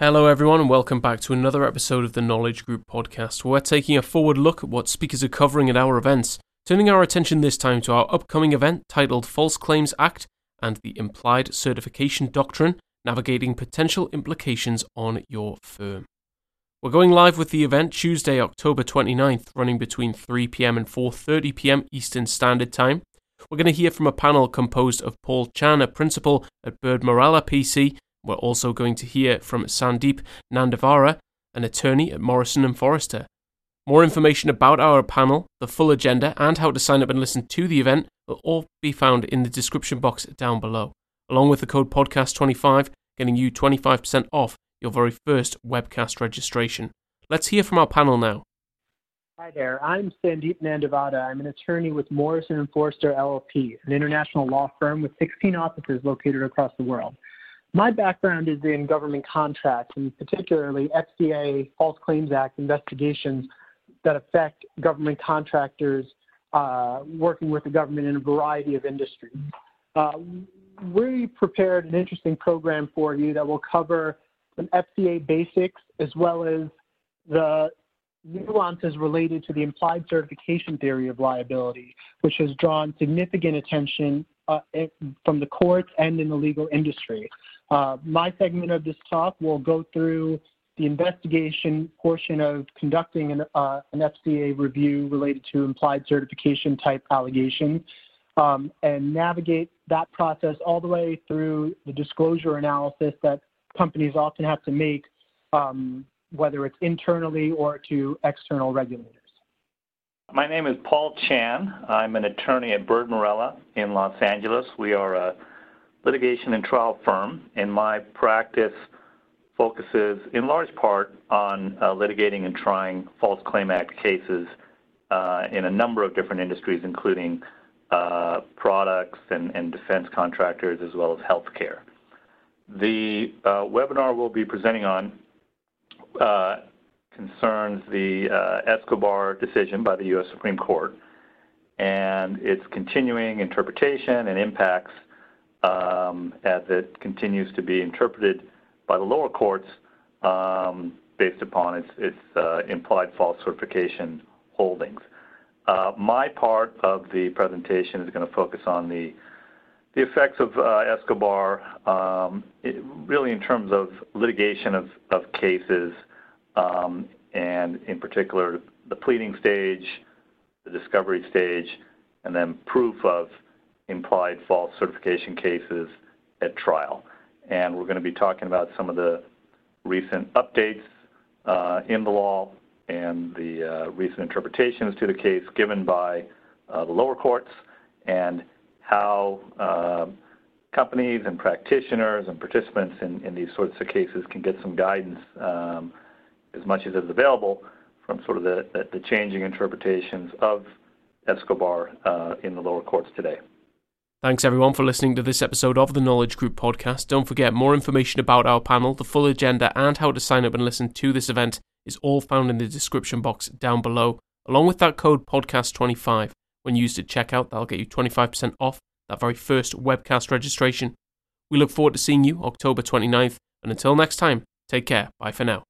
Hello, everyone, and welcome back to another episode of the Knowledge Group podcast, we're taking a forward look at what speakers are covering at our events, turning our attention this time to our upcoming event titled False Claims Act and the Implied Certification Doctrine Navigating Potential Implications on Your Firm. We're going live with the event Tuesday, October 29th, running between 3 pm and 4:30 pm Eastern Standard Time. We're going to hear from a panel composed of Paul Chan, a principal at Bird Marella PC, we're also going to hear from Sandeep Nandivada, an attorney at Morrison and Foerster. More information about our panel, the full agenda, and how to sign up and listen to the event will all be found in the description box down below, along with the code podcast25, getting you 25% off your very first webcast registration. Let's hear from our panel now. Hi there. I'm Sandeep Nandivada. I'm an attorney with Morrison and Foerster LLP, an international law firm with 16 offices located across the world. My background is in government contracts, and particularly FCA False Claims Act investigations that affect government contractors uh, working with the government in a variety of industries. Uh, we prepared an interesting program for you that will cover some FCA basics as well as the nuances related to the implied certification theory of liability, which has drawn significant attention uh, from the courts and in the legal industry. Uh, my segment of this talk will go through the investigation portion of conducting an, uh, an FCA review related to implied certification type allegations um, and navigate that process all the way through the disclosure analysis that companies often have to make, um, whether it's internally or to external regulators. My name is Paul Chan. I'm an attorney at Bird Marella in Los Angeles. We are a litigation and trial firm, and my practice focuses in large part on uh, litigating and trying False Claim Act cases uh, in a number of different industries, including uh, products and, and, defense contractors as well as healthcare. The uh, webinar we'll be presenting on uh, concerns the uh, Escobar decision by the U.S. Supreme Court and its continuing interpretation and impacts as it continues to be interpreted by the lower courts um, based upon its, its uh, implied false certification holdings. Uh, my part of the presentation is going to focus on the the effects of uh, Escobar, um, really in terms of litigation of, of cases, um, and in particular the pleading stage, the discovery stage, and then proof of implied false certification cases at trial. And we're going to be talking about some of the recent updates uh, in the law and the uh, recent interpretations to the case given by uh, the lower courts and how um, companies and practitioners and participants in, in, these sorts of cases can get some guidance um, as much as is available from sort of the, the, the changing interpretations of Escobar uh, in the lower courts today. Thanks everyone for listening to this episode of the Knowledge Group podcast. Don't forget, more information about our panel, the full agenda, and how to sign up and listen to this event is all found in the description box down below, along with that code podcast25. When used at checkout, that'll get you 25% off that very first webcast registration. We look forward to seeing you October 29th, and until next time, take care. Bye for now.